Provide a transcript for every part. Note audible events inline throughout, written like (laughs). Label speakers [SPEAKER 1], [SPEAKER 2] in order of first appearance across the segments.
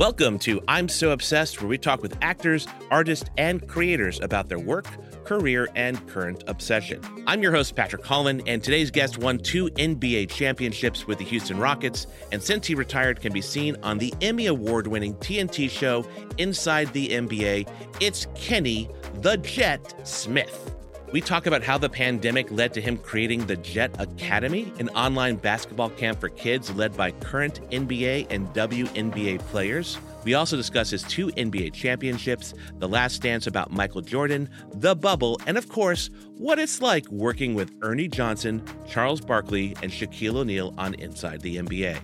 [SPEAKER 1] Welcome to I'm So Obsessed, where we talk with actors, artists, and creators about their work, career, and current obsession. I'm your host, Patrick Holland, and today's guest won two NBA championships with the Houston Rockets, and since he retired, can be seen on the Emmy Award winning TNT show Inside the NBA. It's Kenny the Jet Smith. We talk about how the pandemic led to him creating the Jet Academy, an online basketball camp for kids led by current NBA and WNBA players. We also discuss his two NBA championships, The Last Dance about Michael Jordan, The Bubble, and of course, what it's like working with Ernie Johnson, Charles Barkley, and Shaquille O'Neal on Inside the NBA.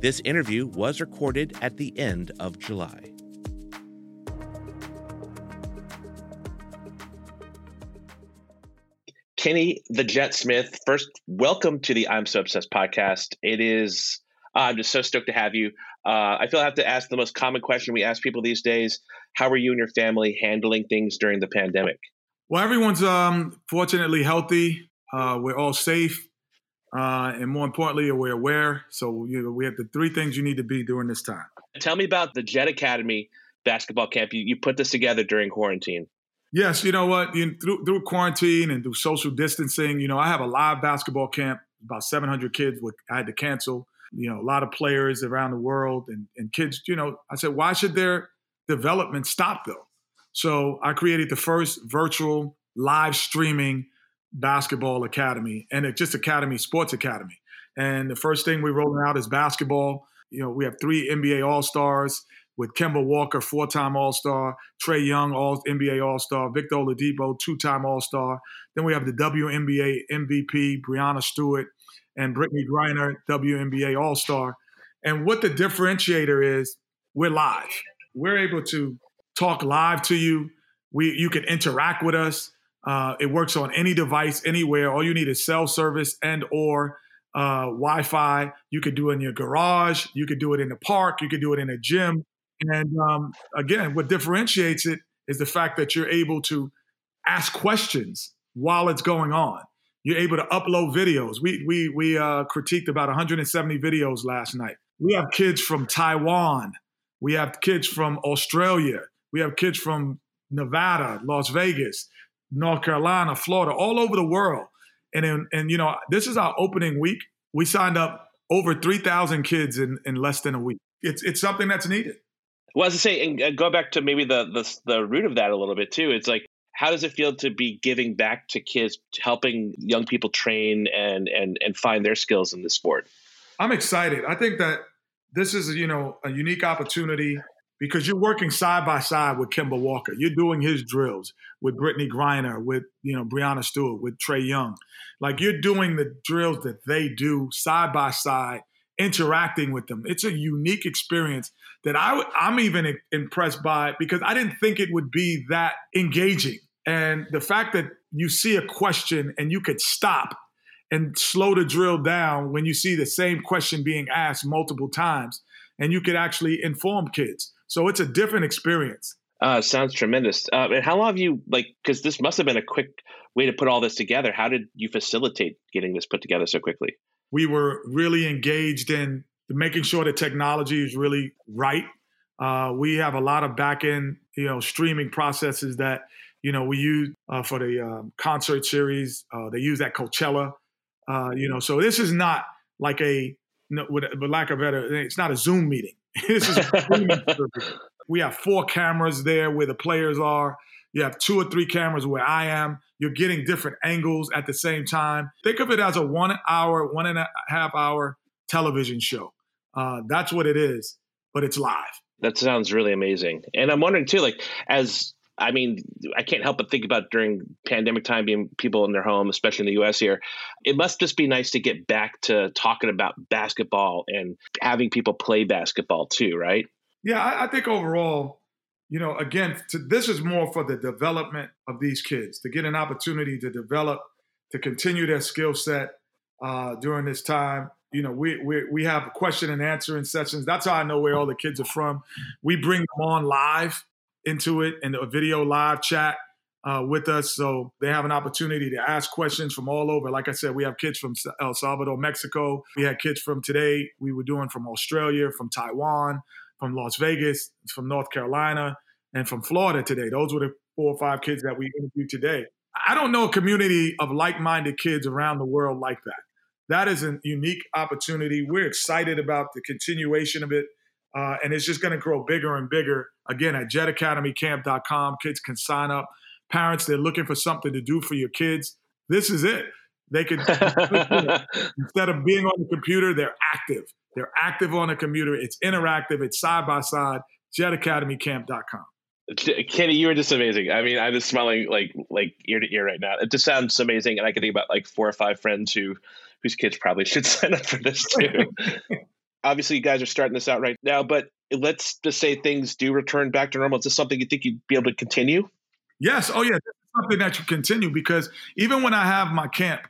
[SPEAKER 1] This interview was recorded at the end of July. Kenny the Jet Smith, first, welcome to the I'm So Obsessed podcast. It is, uh, I'm just so stoked to have you. Uh, I feel I have to ask the most common question we ask people these days How are you and your family handling things during the pandemic?
[SPEAKER 2] Well, everyone's um, fortunately healthy. Uh, we're all safe. Uh, and more importantly, we're aware. So you know, we have the three things you need to be during this time.
[SPEAKER 1] Tell me about the Jet Academy basketball camp. You, you put this together during quarantine.
[SPEAKER 2] Yes, you know what? Through, through quarantine and through social distancing, you know, I have a live basketball camp. About 700 kids. With, I had to cancel. You know, a lot of players around the world and, and kids. You know, I said, why should their development stop though? So I created the first virtual live streaming basketball academy and it just academy sports academy. And the first thing we're rolling out is basketball. You know, we have three NBA All Stars with Kemba Walker, four-time All-Star, Trae Young, All NBA All-Star, Victor Oladipo, two-time All-Star. Then we have the WNBA MVP, Breanna Stewart, and Brittney Griner, WNBA All-Star. And what the differentiator is, we're live. We're able to talk live to you. We you can interact with us. Uh, it works on any device, anywhere. All you need is cell service and or uh, Wi-Fi. You could do it in your garage. You could do it in the park. You could do it in a gym. And um, again, what differentiates it is the fact that you're able to ask questions while it's going on. You're able to upload videos. We we we uh, critiqued about 170 videos last night. We have kids from Taiwan. We have kids from Australia. We have kids from Nevada, Las Vegas, North Carolina, Florida, all over the world. And in, and you know, this is our opening week. We signed up over 3,000 kids in, in less than a week. It's it's something that's needed.
[SPEAKER 1] Well, as I say, and uh, go back to maybe the, the the root of that a little bit too. It's like, how does it feel to be giving back to kids, helping young people train and and and find their skills in the sport?
[SPEAKER 2] I'm excited. I think that this is you know a unique opportunity because you're working side by side with Kemba Walker. You're doing his drills with Brittney Griner, with you know Breanna Stewart, with Trae Young. Like you're doing the drills that they do side by side interacting with them. It's a unique experience that I, I'm even impressed by because I didn't think it would be that engaging. And the fact that you see a question and you could stop and slow the drill down when you see the same question being asked multiple times and you could actually inform kids. So it's a different experience.
[SPEAKER 1] Uh, sounds tremendous. Uh, and how long have you like? Because this must have been a quick way to put all this together. How did you facilitate getting this put together so quickly?
[SPEAKER 2] We were really engaged in making sure the technology is really right. Uh, we have a lot of back end, you know, streaming processes that you know we use uh, for the um, concert series. Uh, they use that Coachella, uh, you know. So this is not like a, with, with lack of better, it's not a Zoom meeting. (laughs) this is (laughs) we have four cameras there where the players are. You have two or three cameras where I am. You're getting different angles at the same time. Think of it as a one hour, one and a half hour television show. Uh, that's what it is, but it's live.
[SPEAKER 1] That sounds really amazing. And I'm wondering too, like, as I mean, I can't help but think about during pandemic time being people in their home, especially in the US here. It must just be nice to get back to talking about basketball and having people play basketball too, right?
[SPEAKER 2] Yeah, I, I think overall, you know, again, to, this is more for the development of these kids to get an opportunity to develop, to continue their skill set uh, during this time. You know, we, we we have question and answering sessions. That's how I know where all the kids are from. We bring them on live into it and a video live chat uh, with us, so they have an opportunity to ask questions from all over. Like I said, we have kids from El Salvador, Mexico. We had kids from today. We were doing from Australia, from Taiwan, from Las Vegas, from North Carolina, and from Florida today. Those were the four or five kids that we interviewed today. I don't know a community of like minded kids around the world like that. That is a unique opportunity. We're excited about the continuation of it. Uh, and it's just going to grow bigger and bigger. Again, at jetacademycamp.com, kids can sign up. Parents, they're looking for something to do for your kids. This is it. They could, (laughs) instead of being on the computer, they're active. They're active on the computer. It's interactive. It's side by side. JetAcademyCamp.com.
[SPEAKER 1] Kenny, you are just amazing. I mean, I'm just smiling like like ear to ear right now. It just sounds amazing, and I can think about like four or five friends who whose kids probably (laughs) should sign up for this too. (laughs) Obviously, you guys are starting this out right now, but let's just say things do return back to normal. Is this something you think you'd be able to continue?
[SPEAKER 2] Yes. Oh, yeah. Something that you continue because even when I have my camp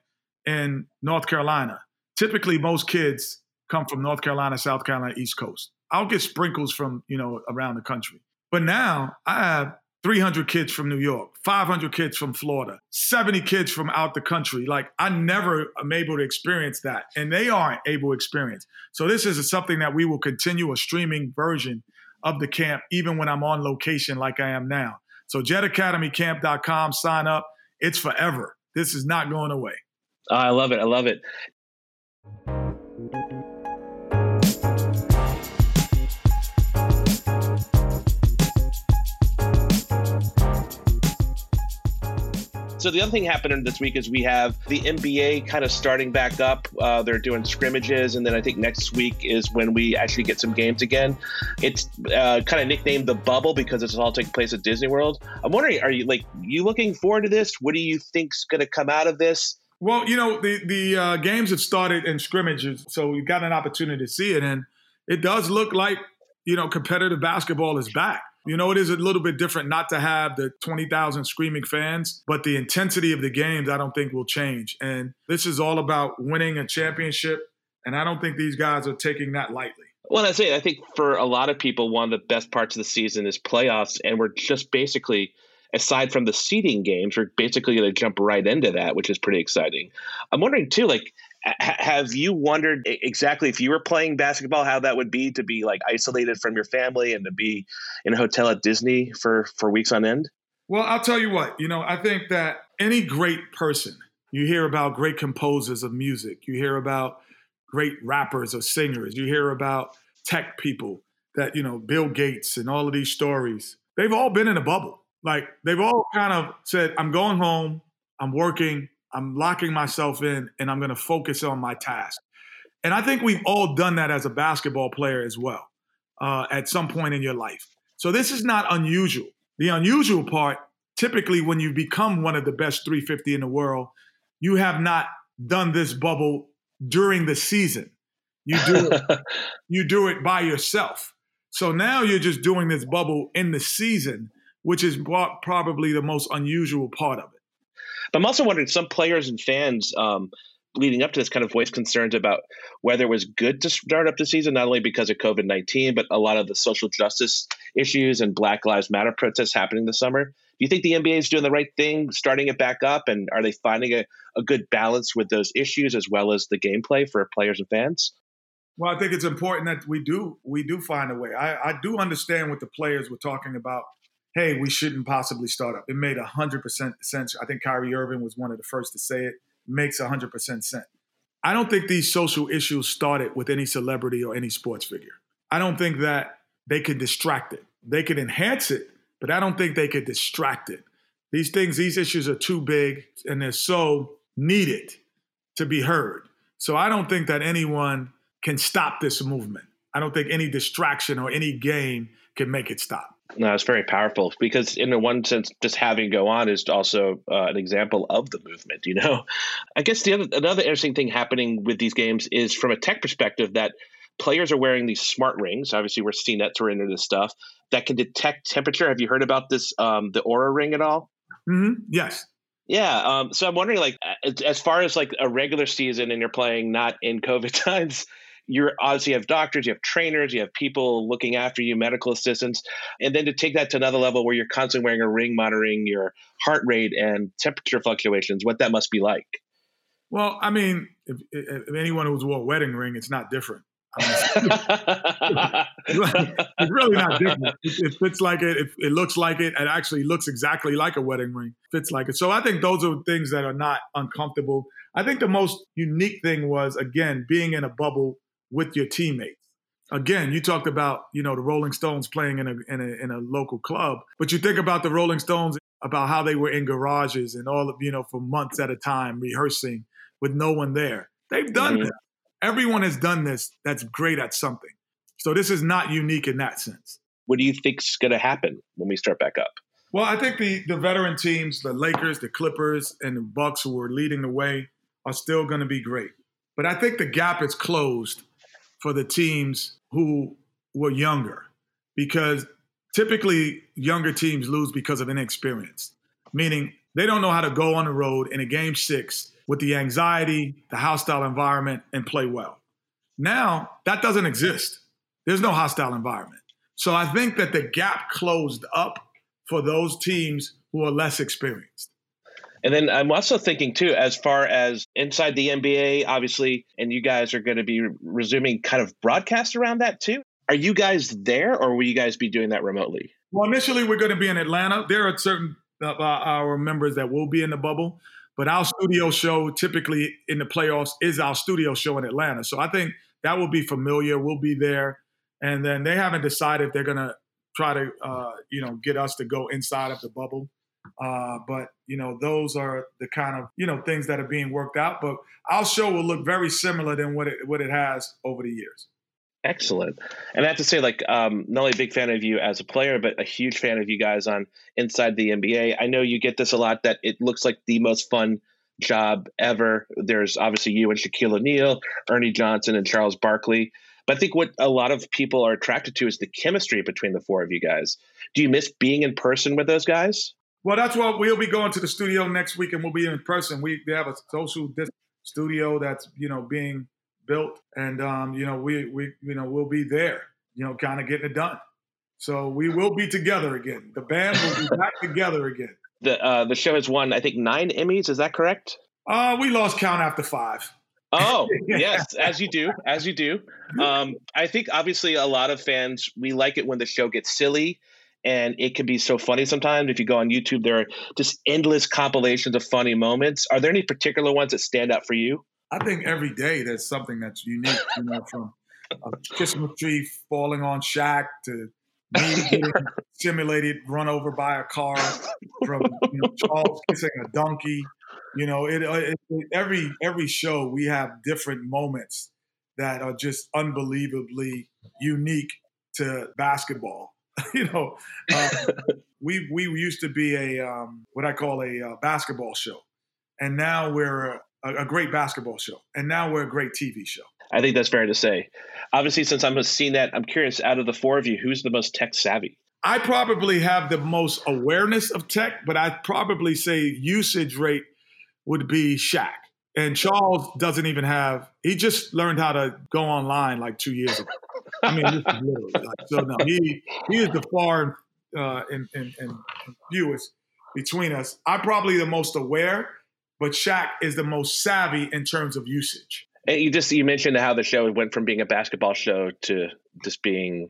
[SPEAKER 2] in North Carolina, typically most kids come from North Carolina, South Carolina, East Coast. I'll get sprinkles from you know around the country. But now I have 300 kids from New York, 500 kids from Florida, 70 kids from out the country. Like I never am able to experience that, and they aren't able to experience. So this is something that we will continue a streaming version of the camp, even when I'm on location like I am now. So jetacademycamp.com, sign up. It's forever. This is not going away.
[SPEAKER 1] I love it. I love it. So the other thing happening this week is we have the NBA kind of starting back up. Uh, they're doing scrimmages, and then I think next week is when we actually get some games again. It's uh, kind of nicknamed the bubble because it's all taking place at Disney World. I'm wondering, are you like you looking forward to this? What do you think's going to come out of this?
[SPEAKER 2] Well, you know the the uh, games have started in scrimmages, so we've got an opportunity to see it, and it does look like you know competitive basketball is back. You know, it is a little bit different not to have the 20,000 screaming fans, but the intensity of the games, I don't think will change. And this is all about winning a championship. And I don't think these guys are taking that lightly.
[SPEAKER 1] Well, that's it. I think for a lot of people, one of the best parts of the season is playoffs. And we're just basically, aside from the seeding games, we're basically going to jump right into that, which is pretty exciting. I'm wondering, too, like, have you wondered exactly if you were playing basketball how that would be to be like isolated from your family and to be in a hotel at disney for for weeks on end?
[SPEAKER 2] Well i'll tell you what you know i think that any great person you hear about great composers of music you hear about great rappers or singers you hear about tech people that you know bill gates and all of these stories they've all been in a bubble. Like they've all kind of said i'm going home i'm working I'm locking myself in and I'm going to focus on my task. And I think we've all done that as a basketball player as well uh, at some point in your life. So this is not unusual. The unusual part, typically, when you become one of the best 350 in the world, you have not done this bubble during the season. You do it, (laughs) you do it by yourself. So now you're just doing this bubble in the season, which is probably the most unusual part of it.
[SPEAKER 1] But I'm also wondering some players and fans um, leading up to this kind of voiced concerns about whether it was good to start up the season, not only because of COVID 19, but a lot of the social justice issues and Black Lives Matter protests happening this summer. Do you think the NBA is doing the right thing, starting it back up? And are they finding a, a good balance with those issues as well as the gameplay for players and fans?
[SPEAKER 2] Well, I think it's important that we do we do find a way. I, I do understand what the players were talking about hey, we shouldn't possibly start up. It made 100% sense. I think Kyrie Irving was one of the first to say it. Makes 100% sense. I don't think these social issues started with any celebrity or any sports figure. I don't think that they could distract it. They could enhance it, but I don't think they could distract it. These things, these issues are too big and they're so needed to be heard. So I don't think that anyone can stop this movement. I don't think any distraction or any game can make it stop.
[SPEAKER 1] No, it's very powerful because, in the one sense, just having go on is also uh, an example of the movement. You know, (laughs) I guess the other another interesting thing happening with these games is from a tech perspective that players are wearing these smart rings. Obviously, we're seeing that are into this stuff that can detect temperature. Have you heard about this, um, the Oura ring at all?
[SPEAKER 2] Mm-hmm. Yes.
[SPEAKER 1] Yeah. Um, so I'm wondering, like, as far as like a regular season, and you're playing not in COVID (laughs) times you're obviously you have doctors, you have trainers, you have people looking after you, medical assistants, and then to take that to another level where you're constantly wearing a ring monitoring your heart rate and temperature fluctuations, what that must be like.
[SPEAKER 2] Well, I mean, if, if anyone who's wore a wedding ring, it's not different. (laughs) it's really not different. It, it fits like it, it, it. looks like it. It actually looks exactly like a wedding ring. Fits like it. So I think those are things that are not uncomfortable. I think the most unique thing was again being in a bubble with your teammates. Again, you talked about you know the Rolling Stones playing in a, in a in a local club, but you think about the Rolling Stones about how they were in garages and all of you know for months at a time rehearsing with no one there. They've done mm-hmm. that. Everyone has done this. That's great at something. So this is not unique in that sense.
[SPEAKER 1] What do you think's going to happen when we start back up?
[SPEAKER 2] Well, I think the the veteran teams, the Lakers, the Clippers, and the Bucks, who are leading the way, are still going to be great. But I think the gap is closed for the teams who were younger because typically younger teams lose because of inexperience, meaning they don't know how to go on the road in a game six with the anxiety, the hostile environment, and play well. Now, that doesn't exist. There's no hostile environment. So I think that the gap closed up for those teams who are less experienced.
[SPEAKER 1] And then I'm also thinking too, as far as inside the NBA, obviously, and you guys are going to be resuming kind of broadcast around that too. Are you guys there, or will you guys be doing that remotely?
[SPEAKER 2] Well, initially we're going to be in Atlanta. There are certain of our members that will be in the bubble, but our studio show typically in the playoffs is our studio show in Atlanta. So I think that will be familiar. We'll be there, and then they haven't decided if they're going to try to, uh, you know, get us to go inside of the bubble. Uh, but you know, those are the kind of you know things that are being worked out. But our show will look very similar than what it what it has over the years.
[SPEAKER 1] Excellent. And I have to say, like, um, not only a big fan of you as a player, but a huge fan of you guys on Inside the NBA. I know you get this a lot that it looks like the most fun job ever. There's obviously you and Shaquille O'Neal, Ernie Johnson, and Charles Barkley. But I think what a lot of people are attracted to is the chemistry between the four of you guys. Do you miss being in person with those guys?
[SPEAKER 2] Well, that's what we'll be going to the studio next week, and we'll be in person. We, we have a social studio that's you know being built, and um, you know we we you know we'll be there, you know, kind of getting it done. So we will be together again. The band will be back together again.
[SPEAKER 1] The uh, the show has won, I think, nine Emmys. Is that correct?
[SPEAKER 2] Uh, we lost count after five.
[SPEAKER 1] Oh (laughs) yes, as you do, as you do. Um, I think obviously a lot of fans we like it when the show gets silly and it can be so funny sometimes. If you go on YouTube, there are just endless compilations of funny moments. Are there any particular ones that stand out for you?
[SPEAKER 2] I think every day there's something that's unique, you know, from a Christmas tree falling on Shaq to me (laughs) getting simulated run over by a car, from you know, Charles kissing a donkey. You know, it, uh, it, it, every every show we have different moments that are just unbelievably unique to basketball. (laughs) you know, um, we we used to be a um, what I call a uh, basketball show, and now we're a, a, great basketball show, and now we're a great TV show.
[SPEAKER 1] I think that's fair to say. Obviously, since I'm seeing that, I'm curious. Out of the four of you, who's the most tech savvy?
[SPEAKER 2] I probably have the most awareness of tech, but I'd probably say usage rate would be Shaq. And Charles doesn't even have. He just learned how to go online like two years ago. I mean, this is literally like, so. No, he he is the far uh, and, in, in fewest between us. I'm probably the most aware, but Shaq is the most savvy in terms of usage.
[SPEAKER 1] And you just you mentioned how the show went from being a basketball show to just being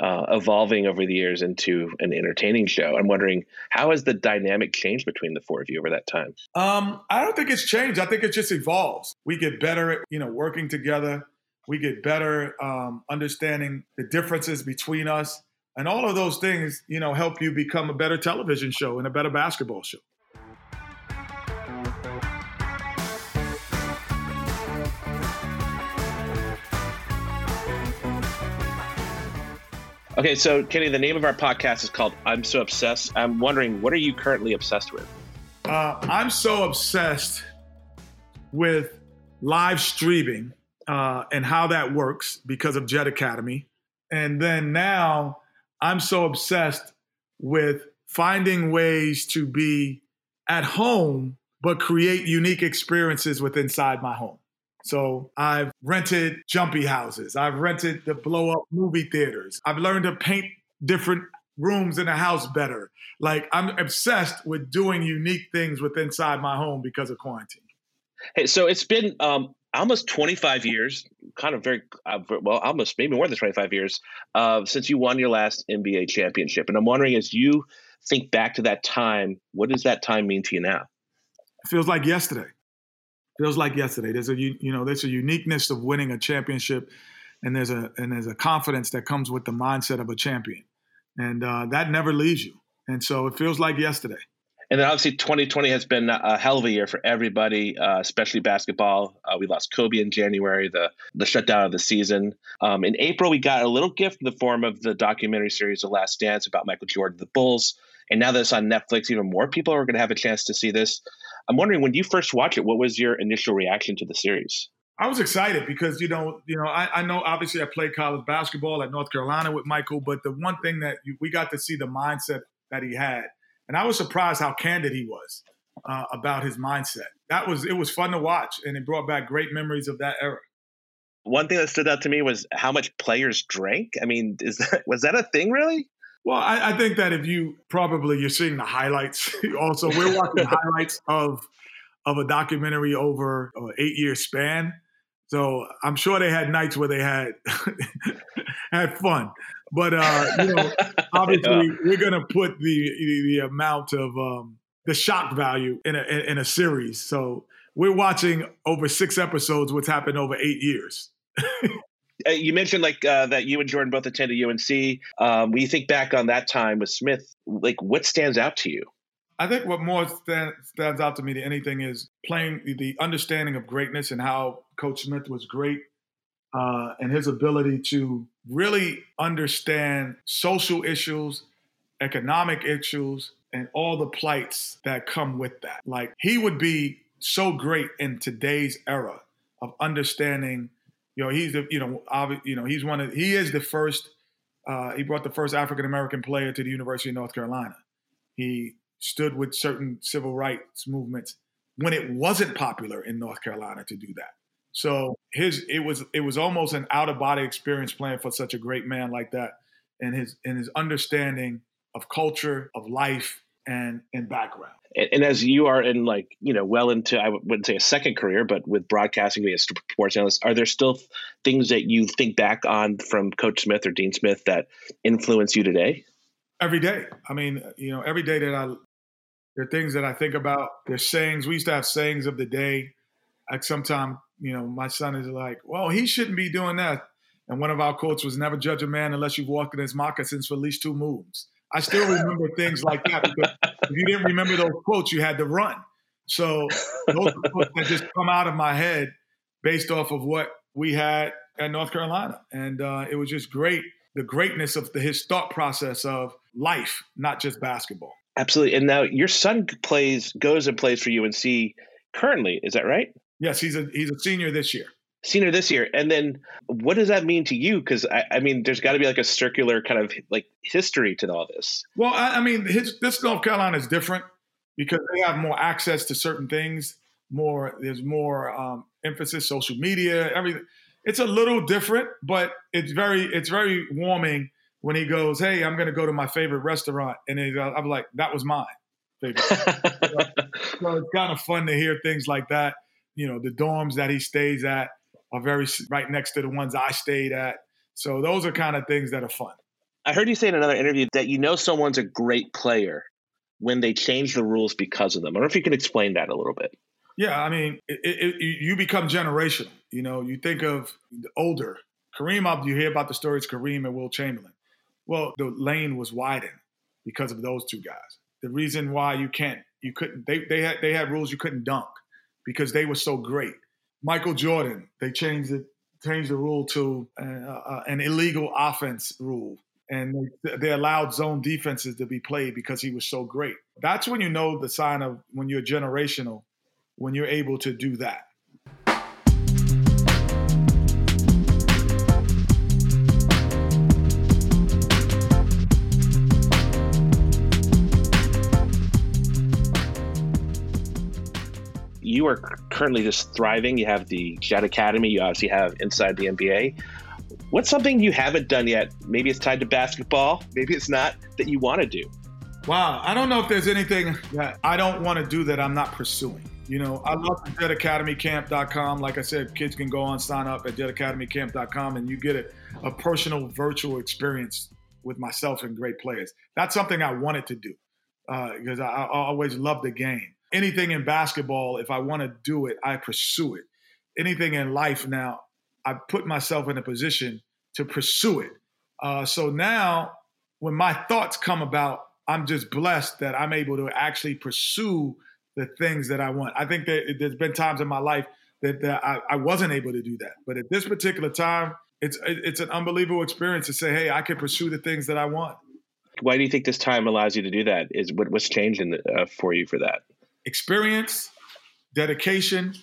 [SPEAKER 1] uh, evolving over the years into an entertaining show. I'm wondering how has the dynamic changed between the four of you over that time?
[SPEAKER 2] Um, I don't think it's changed. I think it just evolves. We get better at you know working together. We get better um, understanding the differences between us, and all of those things you know help you become a better television show and a better basketball show.
[SPEAKER 1] Okay, so Kenny, the name of our podcast is called "I'm So Obsessed." I'm wondering, what are you currently obsessed with?
[SPEAKER 2] Uh, I'm so obsessed with live streaming uh, and how that works because of Jet Academy, and then now I'm so obsessed with finding ways to be at home but create unique experiences with inside my home. So I've rented jumpy houses. I've rented the blow up movie theaters. I've learned to paint different rooms in a house better. Like I'm obsessed with doing unique things with inside my home because of quarantine.
[SPEAKER 1] Hey, so it's been um, almost 25 years, kind of very uh, well, almost maybe more than 25 years uh, since you won your last NBA championship. And I'm wondering, as you think back to that time, what does that time mean to you now?
[SPEAKER 2] It feels like yesterday. Feels like yesterday. There's a you know there's a uniqueness of winning a championship, and there's a and there's a confidence that comes with the mindset of a champion, and uh, that never leaves you. And so it feels like yesterday.
[SPEAKER 1] And then obviously 2020 has been a hell of a year for everybody, uh, especially basketball. Uh, we lost Kobe in January, the the shutdown of the season. Um, in April, we got a little gift in the form of the documentary series The Last Dance about Michael Jordan, the Bulls. And now that it's on Netflix, even more people are going to have a chance to see this. I'm wondering when you first watched it, what was your initial reaction to the series?
[SPEAKER 2] I was excited because you know, you know, I, I, know obviously I played college basketball at North Carolina with Michael, but the one thing that we got to see the mindset that he had, and I was surprised how candid he was uh, about his mindset. That was it was fun to watch, and it brought back great memories of that era.
[SPEAKER 1] One thing that stood out to me was how much players drank. I mean, is that was that a thing really?
[SPEAKER 2] Well, I, I, think that if you probably you're seeing the highlights. (laughs) also, we're watching (laughs) highlights of of a documentary over an eight year span. So I'm sure they had nights where they had (laughs) had fun. But uh, you know, (laughs) obviously, yeah. we're gonna put the the, the amount of um, the shock value in a in a series. So we're watching over six episodes, what's happened over eight years. (laughs)
[SPEAKER 1] You mentioned like uh, that you and Jordan both attended UNC. Um, when you think back on that time with Smith, like what stands out to you?
[SPEAKER 2] I think what more stand, stands out to me than anything is playing the understanding of greatness and how Coach Smith was great uh, and his ability to really understand social issues, economic issues, and all the plights that come with that. Like he would be so great in today's era of understanding you know, he's the you know, obvi- you know, he's one of he is the first. Uh, he brought the first African American player to the University of North Carolina. He stood with certain civil rights movements when it wasn't popular in North Carolina to do that. So his it was it was almost an out of body experience playing for such a great man like that, and his and his understanding of culture, of life, and and background.
[SPEAKER 1] And as you are in like you know well into i wouldn't say a second career but with broadcasting being a sports analyst are there still things that you think back on from coach smith or dean smith that influence you today?
[SPEAKER 2] Every day. I mean you know every day that i there are things that i think about. There's sayings we used to have sayings of the day. Like sometimes you know my son is like well he shouldn't be doing that and one of our quotes was never judge a man unless you've walked in his moccasins for at least two moons I still remember things like that because if you didn't remember those quotes, you had to run. So those quotes that just come out of my head based off of what we had at North Carolina, and uh, it was just great. The greatness of the, his thought process of life, not just basketball.
[SPEAKER 1] Absolutely. And now your son plays, goes and plays for UNC currently. Is that right?
[SPEAKER 2] Yes, he's a he's a senior this year
[SPEAKER 1] senior this year. And then what does that mean to you? Because I, I, mean, there's got to be like a circular kind of like history to all this.
[SPEAKER 2] Well, I, I mean, his, this North Carolina is different because they have more access to certain things. More, there's more um, emphasis, social media, everything. It's a little different, but it's very, it's very warming when he goes, "Hey, I'm going to go to my favorite restaurant," and I'm like, "That was mine." (laughs) So it's kind of fun to hear things like that. You know, the dorms that he stays at are very right next to the ones I stayed at. So those are kind of things that are fun.
[SPEAKER 1] I heard you say in another interview that you know someone's a great player when they change the rules because of them. I don't know if you can explain that a little bit.
[SPEAKER 2] Yeah, I mean, it, it, you become generational. You know, you think of the older Kareem. You hear about the stories Kareem and Wilt Chamberlain. Well, the lane was widened because of those two guys. The reason why you can't, you couldn't, they they had they had rules you couldn't dunk because they were so great. Michael Jordan, they changed it, changed the rule to uh, uh, an illegal offense rule, and they, they allowed zone defenses to be played because he was so great. That's when you know the sign of when you're generational, when you're able to do that.
[SPEAKER 1] You are currently just thriving. You have the Jet Academy. You obviously have Inside the NBA. What's something you haven't done yet? Maybe it's tied to basketball. Maybe it's not that you want to do.
[SPEAKER 2] Wow, I don't know if there's anything that I don't want to do that I'm not pursuing. You know, I love the jetacademycamp.com. Like I said, kids can go on, sign up at jetacademycamp.com, and you get a, a personal virtual experience with myself and great players. That's something I wanted to do because uh, I, I always loved the game. Anything in basketball, if I want to do it, I pursue it. Anything in life now, I put myself in a position to pursue it. Uh, so now, when my thoughts come about, I'm just blessed that I'm able to actually pursue the things that I want. I think that there's been times in my life that, that I, I, wasn't able to do that, but at this particular time, it's it's an unbelievable experience to say, hey, I can pursue the things that I want.
[SPEAKER 1] Why do you think this time allows you to do that? Is what, what's changed in the, uh, for you for that?
[SPEAKER 2] Experience, dedication,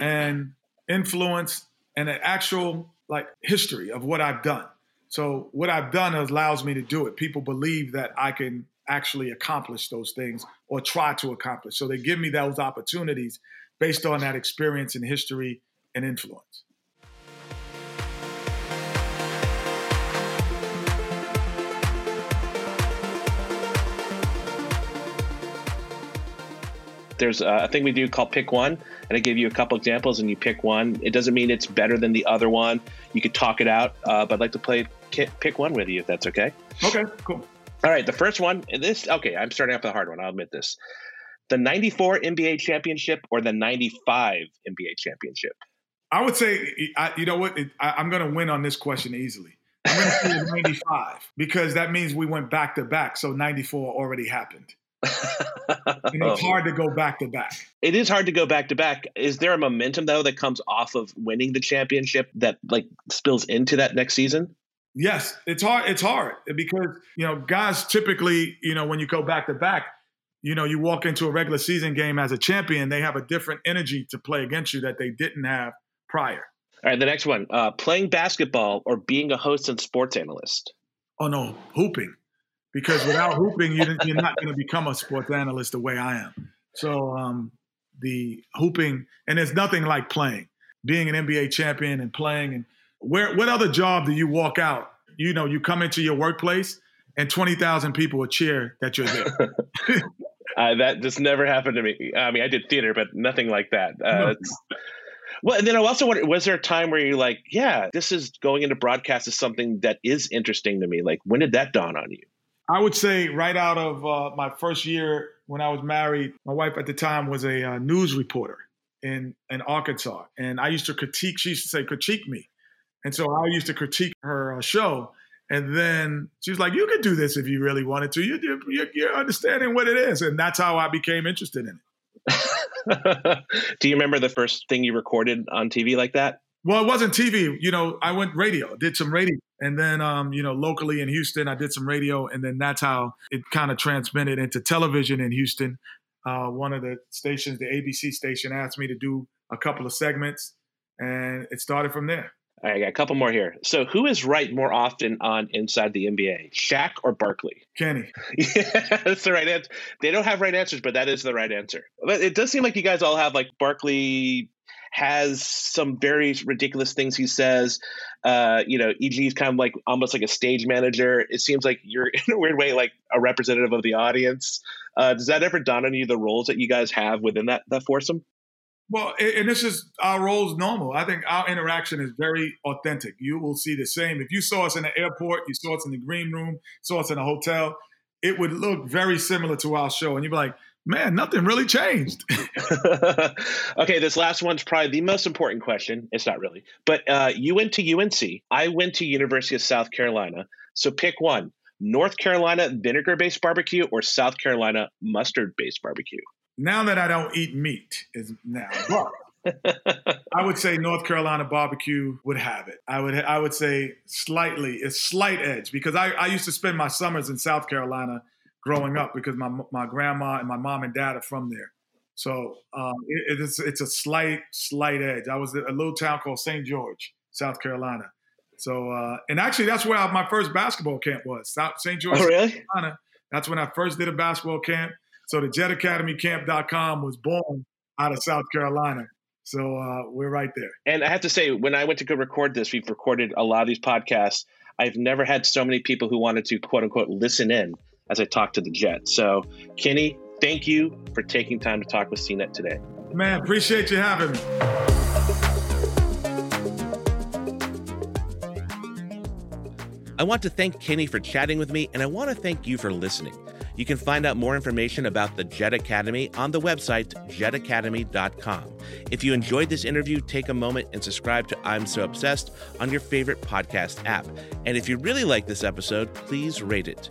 [SPEAKER 2] and influence, and an actual like history of what I've done. So what I've done allows me to do it. People believe that I can actually accomplish those things or try to accomplish. So they give me those opportunities based on that experience and history and influence.
[SPEAKER 1] There's a thing we do called pick one, and I give you a couple examples, and you pick one. It doesn't mean it's better than the other one. You could talk it out, uh, but I'd like to play pick one with you if that's okay.
[SPEAKER 2] Okay, cool.
[SPEAKER 1] All right, the first one. This okay. I'm starting off with a hard one. I'll admit this. The '94 NBA championship or the '95 NBA championship?
[SPEAKER 2] I would say, I, you know what? I, am going to win on this question easily. I'm going to say 95 because that means we went back to back. So 94 already happened (laughs) and it's hard to go back to back.
[SPEAKER 1] It is hard to go back to back. Is there a momentum though that comes off of winning the championship that like spills into that next season?
[SPEAKER 2] Yes, it's hard. It's hard because you know guys typically, you know, when you go back to back, you know, you walk into a regular season game as a champion, they have a different energy to play against you that they didn't have prior.
[SPEAKER 1] All right, the next one: uh, playing basketball or being a host and sports analyst.
[SPEAKER 2] Oh no, hooping because without hooping, you're, you're not going to become a sports analyst the way I am. So um, the hooping, and there's nothing like playing, being an NBA champion and playing. And where, what other job do you walk out? You know, you come into your workplace and 20,000 people will cheer that you're there. (laughs)
[SPEAKER 1] uh, that just never happened to me. I mean, I did theater, but nothing like that. Uh, no. Well, and then I also wonder, was there a time where you're like, yeah, this is going into broadcast is something that is interesting to me? Like, when did that dawn on you?
[SPEAKER 2] I would say right out of uh, my first year when I was married, my wife at the time was a uh, news reporter in in Arkansas, and I used to critique. She used to say critique me, and so I used to critique her uh, show. And then she was like, "You could do this if you really wanted to. You, you, you're understanding what it is," and that's how I became interested in
[SPEAKER 1] it. (laughs) do you remember the first thing you recorded on TV like that?
[SPEAKER 2] Well, it wasn't TV. You know, I went radio, did some radio. And then, um, you know, locally in Houston, I did some radio. And then that's how it kind of transmitted into television in Houston. Uh, one of the stations, the ABC station, asked me to do a couple of segments. And it started from there.
[SPEAKER 1] All right, I got a couple more here. So, who is right more often on Inside the NBA, Shaq or Barkley?
[SPEAKER 2] Kenny.
[SPEAKER 1] yeah, (laughs) that's the right answer. They don't have right answers, but that is the right answer. But it does seem like you guys all have like Barkley has some very ridiculous things he says. Uh, you know, EJ is kind of like almost like a stage manager. It seems like you're (laughs) in a weird way like a representative of the audience. Uh, does that ever dawn on you the roles that you guys have within that that foursome?
[SPEAKER 2] Well, and this is our roles normal. I think our interaction is very authentic. You will see the same. If you saw us in the airport, you saw us in the green room, saw us in a hotel, it would look very similar to our show. And you'd be like, man, nothing really changed. (laughs) (laughs)
[SPEAKER 1] okay, this last one's probably the most important question. It's not really, but uh, you went to UNC. I went to University of South Carolina. So pick one: North Carolina vinegar-based barbecue or South Carolina mustard-based barbecue.
[SPEAKER 2] Now that I don't eat meat, is now. (laughs) I would say North Carolina barbecue would have it. I would I would say slightly, a slight edge because I, I used to spend my summers in South Carolina growing up because my my grandma and my mom and dad are from there. So um, it, it's it's a slight slight edge. I was at a little town called St. George, South Carolina. So uh, and actually that's where my first basketball camp was, South St. George,
[SPEAKER 1] oh, really?
[SPEAKER 2] Carolina. That's when I first did a basketball camp. So the JetAcademyCamp.com was born out of South Carolina. So uh, we're right there.
[SPEAKER 1] And I have to say, when I went to go record this, we've recorded a lot of these podcasts. I've never had so many people who wanted to quote unquote listen in as I talk to the Jet. So, Kenny, thank you for taking time to talk with CNET today.
[SPEAKER 2] Man, appreciate you having me.
[SPEAKER 1] I want to thank Kenny for chatting with me, and I want to thank you for listening. You can find out more information about the Jet Academy on the website jetacademy.com. If you enjoyed this interview, take a moment and subscribe to I'm So Obsessed on your favorite podcast app. And if you really like this episode, please rate it.